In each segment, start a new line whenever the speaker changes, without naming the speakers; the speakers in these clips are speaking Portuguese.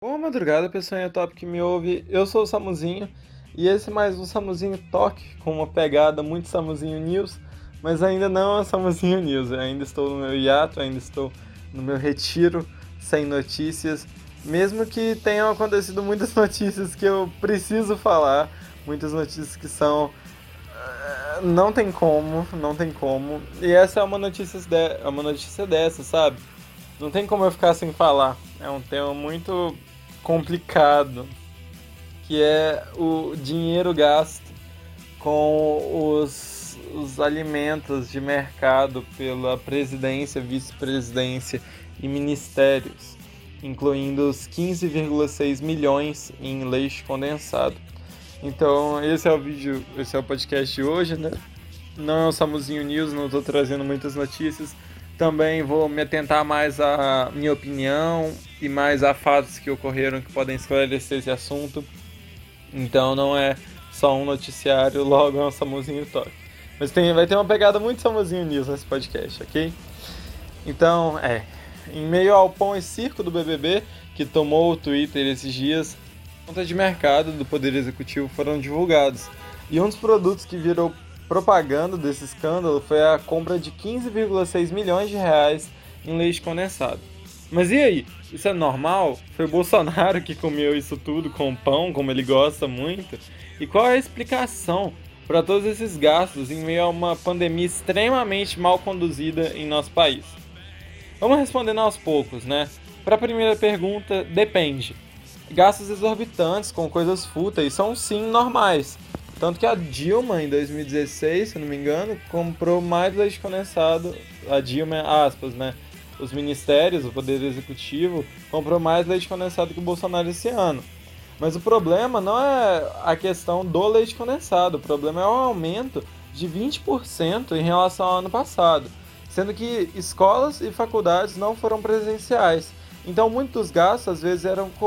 Boa madrugada, pessoal top que me ouve. Eu sou o Samuzinho e esse é mais um Samuzinho Toque com uma pegada muito Samuzinho News, mas ainda não é Samuzinho News. Eu ainda estou no meu hiato, ainda estou no meu retiro sem notícias, mesmo que tenham acontecido muitas notícias que eu preciso falar, muitas notícias que são eh, não tem como, não tem como. E essa é uma notícia, de... é uma notícia dessa, sabe? Não tem como eu ficar sem falar. É um tema muito complicado, que é o dinheiro gasto com os, os alimentos de mercado pela presidência, vice-presidência e ministérios, incluindo os 15,6 milhões em leite condensado. Então, esse é o vídeo, esse é o podcast de hoje, né? Não é o Samuzinho News, não estou trazendo muitas notícias. Também vou me atentar mais à minha opinião e mais a fatos que ocorreram que podem esclarecer esse assunto. Então não é só um noticiário, logo é um Samuzinho Toque. Mas tem, vai ter uma pegada muito Samuzinho News nesse podcast, ok? Então, é. Em meio ao pão e circo do BBB, que tomou o Twitter esses dias, contas de mercado do Poder Executivo foram divulgados. E um dos produtos que virou propaganda desse escândalo foi a compra de 15,6 milhões de reais em leite condensado. Mas e aí? Isso é normal? Foi o Bolsonaro que comeu isso tudo com pão, como ele gosta muito? E qual é a explicação para todos esses gastos em meio a uma pandemia extremamente mal conduzida em nosso país? Vamos respondendo aos poucos, né? Para a primeira pergunta, depende. Gastos exorbitantes com coisas fúteis são sim normais. Tanto que a Dilma, em 2016, se não me engano, comprou mais leite condensado. A Dilma, aspas, né? Os ministérios, o Poder Executivo, comprou mais leite condensado que o Bolsonaro esse ano. Mas o problema não é a questão do leite condensado, o problema é o aumento de 20% em relação ao ano passado, sendo que escolas e faculdades não foram presenciais. Então muitos gastos às vezes eram com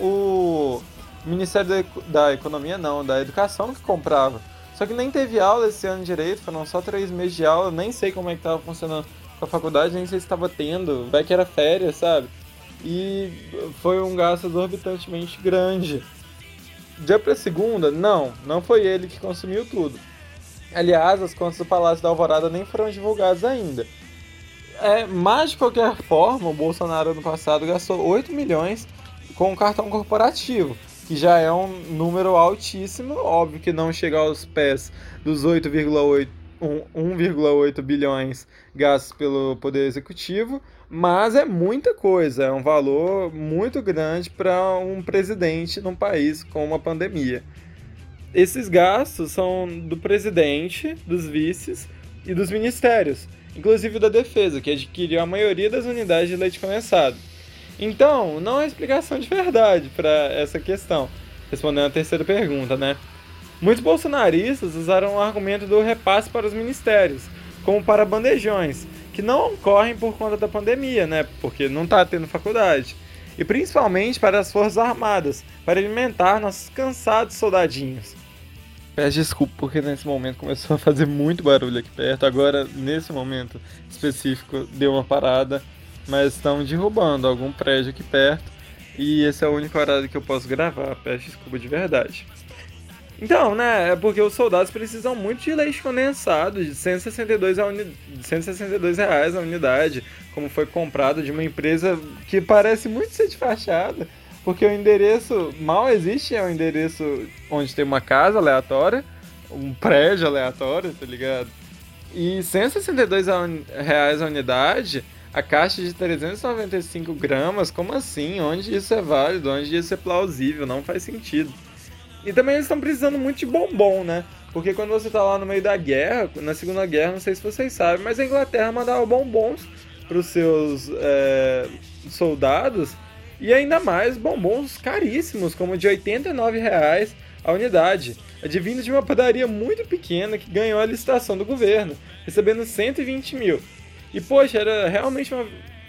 o Ministério da Economia, não, da Educação que comprava. Só que nem teve aula esse ano direito, foram só três meses de aula, nem sei como é que estava funcionando a faculdade, nem sei se estava tendo, vai que era férias, sabe? E foi um gasto exorbitantemente grande. Dia para segunda, não, não foi ele que consumiu tudo. Aliás, as contas do Palácio da Alvorada nem foram divulgadas ainda. É, mas de qualquer forma, o Bolsonaro no passado gastou 8 milhões com o cartão corporativo, que já é um número altíssimo, óbvio que não chega aos pés dos 8,8 1,8 bilhões gastos pelo Poder Executivo, mas é muita coisa, é um valor muito grande para um presidente num país com uma pandemia. Esses gastos são do presidente, dos vices e dos ministérios, inclusive da defesa, que adquiriu a maioria das unidades de leite condensado. Então, não há explicação de verdade para essa questão. Respondendo a terceira pergunta, né? Muitos bolsonaristas usaram o argumento do repasse para os ministérios, como para bandejões, que não ocorrem por conta da pandemia, né? Porque não está tendo faculdade. E principalmente para as Forças Armadas, para alimentar nossos cansados soldadinhos. Peço desculpa porque nesse momento começou a fazer muito barulho aqui perto. Agora, nesse momento específico, deu uma parada, mas estão derrubando algum prédio aqui perto. E esse é o único horário que eu posso gravar. Peço desculpa de verdade. Então, né, é porque os soldados precisam muito de leite condensado, de 162, a uni... 162 reais a unidade, como foi comprado de uma empresa que parece muito ser de fachada, porque o endereço mal existe, é um endereço onde tem uma casa aleatória, um prédio aleatório, tá ligado? E 162 reais a unidade, a caixa de 395 gramas, como assim? Onde isso é válido? Onde isso é plausível? Não faz sentido. E também eles estão precisando muito de bombom, né? Porque quando você tá lá no meio da guerra, na Segunda Guerra, não sei se vocês sabem, mas a Inglaterra mandava bombons para os seus é, soldados e ainda mais bombons caríssimos, como de 89 reais a unidade, advindo de uma padaria muito pequena que ganhou a licitação do governo, recebendo 120 mil. E poxa, era realmente uma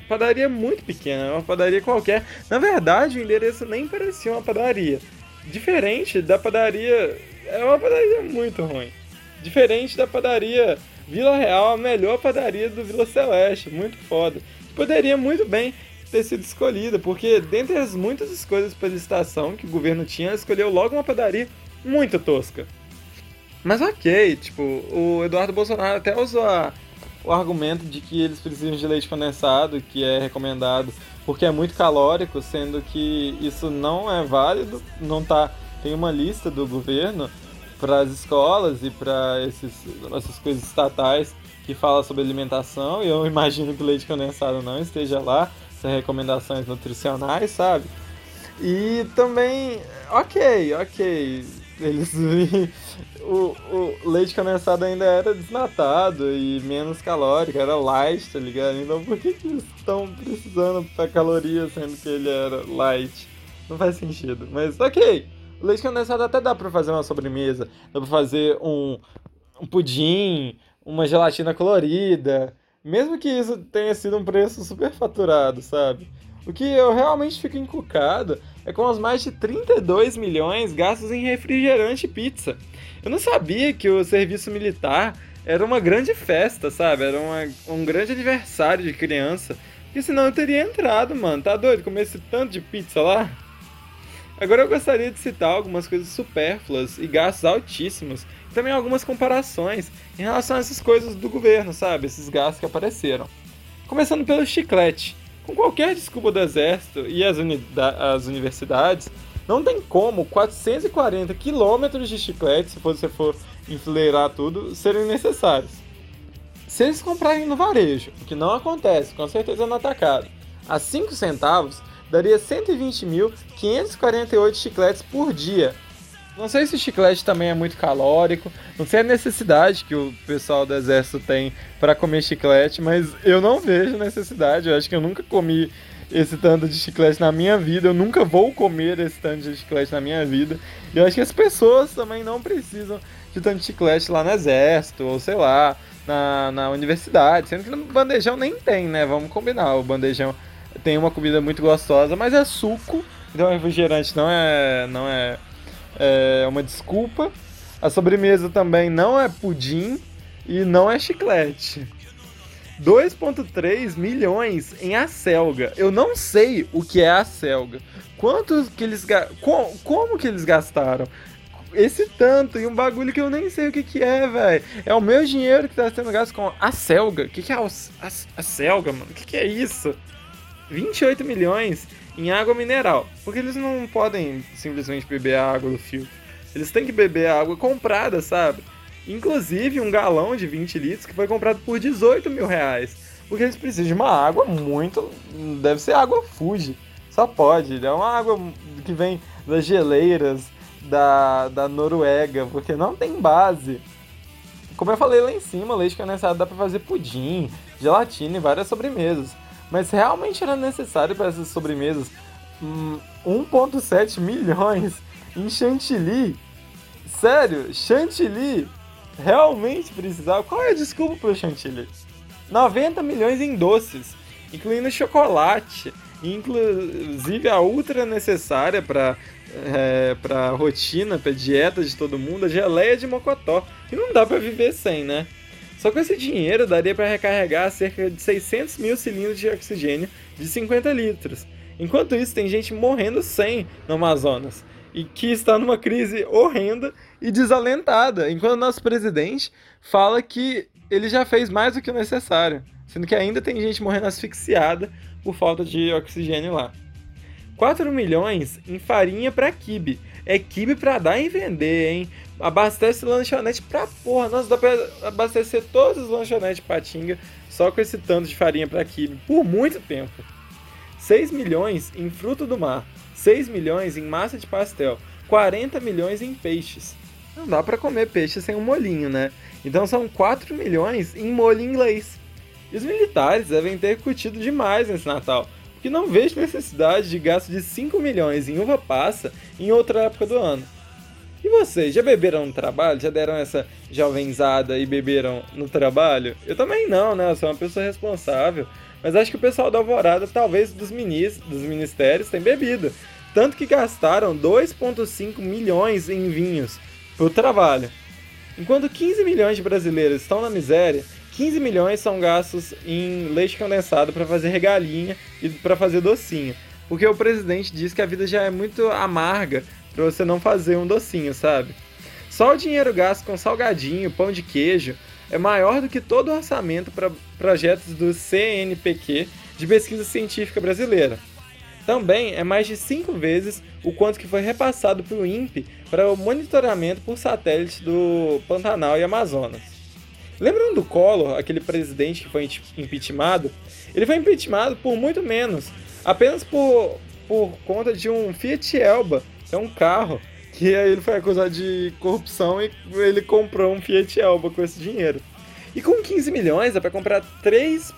padaria muito pequena, uma padaria qualquer. Na verdade, o endereço nem parecia uma padaria diferente da padaria. É uma padaria muito ruim. Diferente da padaria Vila Real, a melhor padaria do Vila Celeste, muito foda. Poderia muito bem ter sido escolhida, porque dentre as muitas escolhas para licitação que o governo tinha, escolheu logo uma padaria muito tosca. Mas ok, tipo, o Eduardo Bolsonaro até usou a, o argumento de que eles precisam de leite condensado, que é recomendado porque é muito calórico, sendo que isso não é válido, não tá tem uma lista do governo para as escolas e para essas coisas estatais que fala sobre alimentação, e eu imagino que o leite condensado não esteja lá, essas recomendações nutricionais, sabe? E também, ok, ok, eles o, o leite condensado ainda era desnatado e menos calórico, era light, tá ligado? Então por que, que eles estão precisando pra caloria sendo que ele era light? Não faz sentido, mas ok. O leite condensado até dá pra fazer uma sobremesa, dá pra fazer um, um pudim, uma gelatina colorida, mesmo que isso tenha sido um preço super faturado, sabe? O que eu realmente fico encucado é com os mais de 32 milhões gastos em refrigerante e pizza. Eu não sabia que o serviço militar era uma grande festa, sabe? Era uma, um grande aniversário de criança. Porque senão eu teria entrado, mano. Tá doido comer esse tanto de pizza lá? Agora eu gostaria de citar algumas coisas supérfluas e gastos altíssimos. E também algumas comparações em relação a essas coisas do governo, sabe? Esses gastos que apareceram. Começando pelo chiclete. Com qualquer desculpa do exército e as, as universidades, não tem como 440 quilômetros de chiclete, se você for enfileirar tudo, serem necessários. Se eles comprarem no varejo, o que não acontece, com certeza no atacado, a 5 centavos, daria 120.548 chicletes por dia, não sei se o chiclete também é muito calórico, não sei a necessidade que o pessoal do exército tem para comer chiclete, mas eu não vejo necessidade. Eu acho que eu nunca comi esse tanto de chiclete na minha vida, eu nunca vou comer esse tanto de chiclete na minha vida. E eu acho que as pessoas também não precisam de tanto de chiclete lá no exército, ou sei lá, na, na universidade, sendo que no bandejão nem tem, né? Vamos combinar, o bandejão tem uma comida muito gostosa, mas é suco, então refrigerante não é, não é é uma desculpa. A sobremesa também não é pudim e não é chiclete. 2.3 milhões em acelga. Eu não sei o que é acelga. Quantos que eles como, como que eles gastaram? Esse tanto e um bagulho que eu nem sei o que que é, velho. É o meu dinheiro que tá sendo gasto com a selga. O que que é a, a, a selga, mano? O que que é isso? 28 milhões em água mineral. Porque eles não podem simplesmente beber a água do filtro. Eles têm que beber a água comprada, sabe? Inclusive um galão de 20 litros que foi comprado por 18 mil reais. Porque eles precisam de uma água muito. Deve ser água Fuji. Só pode. É uma água que vem das geleiras da, da Noruega. Porque não tem base. Como eu falei lá em cima, leite condensado dá pra fazer pudim, gelatina e várias sobremesas. Mas realmente era necessário para essas sobremesas hum, 1,7 milhões em chantilly. Sério, chantilly realmente precisava. Qual é a desculpa para o chantilly? 90 milhões em doces, incluindo chocolate, inclusive a ultra necessária para é, para rotina, para dieta de todo mundo, a geleia de mocotó, que não dá para viver sem, né? Só com esse dinheiro daria para recarregar cerca de 600 mil cilindros de oxigênio de 50 litros. Enquanto isso, tem gente morrendo sem no Amazonas e que está numa crise horrenda e desalentada, enquanto nosso presidente fala que ele já fez mais do que o necessário, sendo que ainda tem gente morrendo asfixiada por falta de oxigênio lá. 4 milhões em farinha para kibe. É kibe para dar e vender, hein? abastece lanchonete pra porra. Nossa, dá pra abastecer todos os lanchonetes de Patinga só com esse tanto de farinha pra quibe por muito tempo. 6 milhões em fruto do mar, 6 milhões em massa de pastel, 40 milhões em peixes. Não dá para comer peixe sem um molinho, né? Então são 4 milhões em molho inglês. E os militares devem ter curtido demais nesse Natal, porque não vejo necessidade de gasto de 5 milhões em uva passa em outra época do ano. E vocês, já beberam no trabalho? Já deram essa jovenzada e beberam no trabalho? Eu também não, né? Eu sou uma pessoa responsável. Mas acho que o pessoal da Alvorada, talvez dos, ministros, dos ministérios, tem bebido. Tanto que gastaram 2,5 milhões em vinhos pro trabalho. Enquanto 15 milhões de brasileiros estão na miséria, 15 milhões são gastos em leite condensado para fazer regalinha e para fazer docinho. Porque o presidente diz que a vida já é muito amarga para você não fazer um docinho, sabe? Só o dinheiro gasto com salgadinho, pão de queijo, é maior do que todo o orçamento para projetos do CNPq de pesquisa científica brasileira. Também é mais de cinco vezes o quanto que foi repassado para o INPE para o monitoramento por satélite do Pantanal e Amazonas. Lembram do Collor, aquele presidente que foi impeachmentado? Ele foi impeachmentado por muito menos, apenas por, por conta de um Fiat Elba, é um carro, que aí ele foi acusado de corrupção e ele comprou um Fiat Elba com esse dinheiro. E com 15 milhões dá para comprar 3,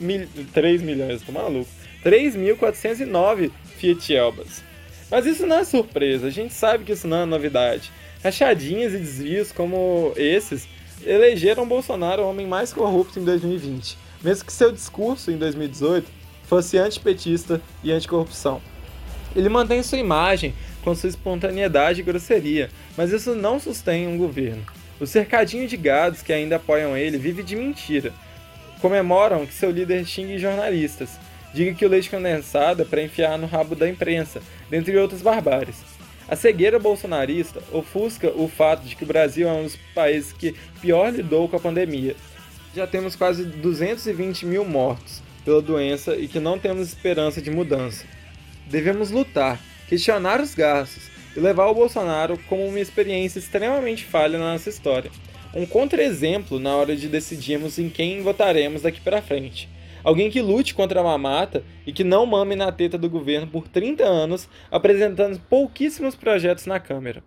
mil, 3 milhões, tô maluco 3.409 Fiat Elbas. Mas isso não é surpresa, a gente sabe que isso não é novidade. Rachadinhas e desvios como esses elegeram Bolsonaro o homem mais corrupto em 2020, mesmo que seu discurso em 2018 fosse antipetista e anticorrupção. Ele mantém sua imagem com sua espontaneidade e grosseria, mas isso não sustém um governo. O cercadinho de gados que ainda apoiam ele vive de mentira. Comemoram que seu líder xingue jornalistas, diga que o leite condensado é para enfiar no rabo da imprensa, dentre outras barbáries. A cegueira bolsonarista ofusca o fato de que o Brasil é um dos países que pior lidou com a pandemia. Já temos quase 220 mil mortos pela doença e que não temos esperança de mudança. Devemos lutar, questionar os gastos e levar o Bolsonaro como uma experiência extremamente falha na nossa história. Um contra-exemplo na hora de decidirmos em quem votaremos daqui para frente. Alguém que lute contra a mamata e que não mame na teta do governo por 30 anos, apresentando pouquíssimos projetos na Câmara.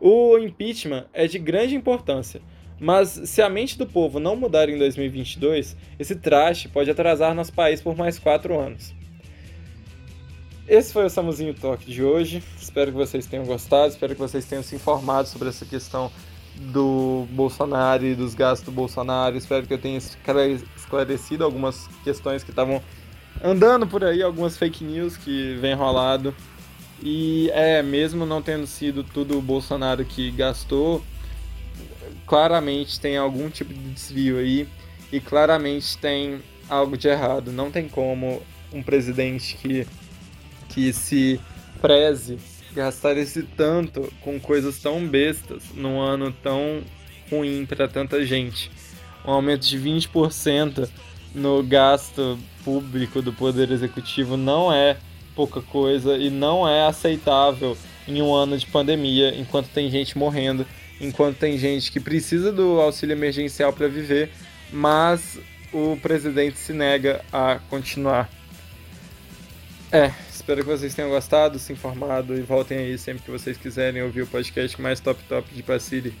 O impeachment é de grande importância, mas se a mente do povo não mudar em 2022, esse traste pode atrasar nosso país por mais quatro anos. Esse foi o Samuzinho Talk de hoje. Espero que vocês tenham gostado, espero que vocês tenham se informado sobre essa questão do Bolsonaro e dos gastos do Bolsonaro. Espero que eu tenha esclarecido algumas questões que estavam andando por aí, algumas fake news que vem rolado. E é, mesmo não tendo sido tudo o Bolsonaro que gastou, claramente tem algum tipo de desvio aí e claramente tem algo de errado. Não tem como um presidente que, que se preze gastar esse tanto com coisas tão bestas num ano tão ruim para tanta gente. Um aumento de 20% no gasto público do Poder Executivo não é pouca coisa e não é aceitável em um ano de pandemia, enquanto tem gente morrendo, enquanto tem gente que precisa do auxílio emergencial para viver, mas o presidente se nega a continuar. É, Espero que vocês tenham gostado, se informado e voltem aí sempre que vocês quiserem ouvir o podcast mais top top de Passiri.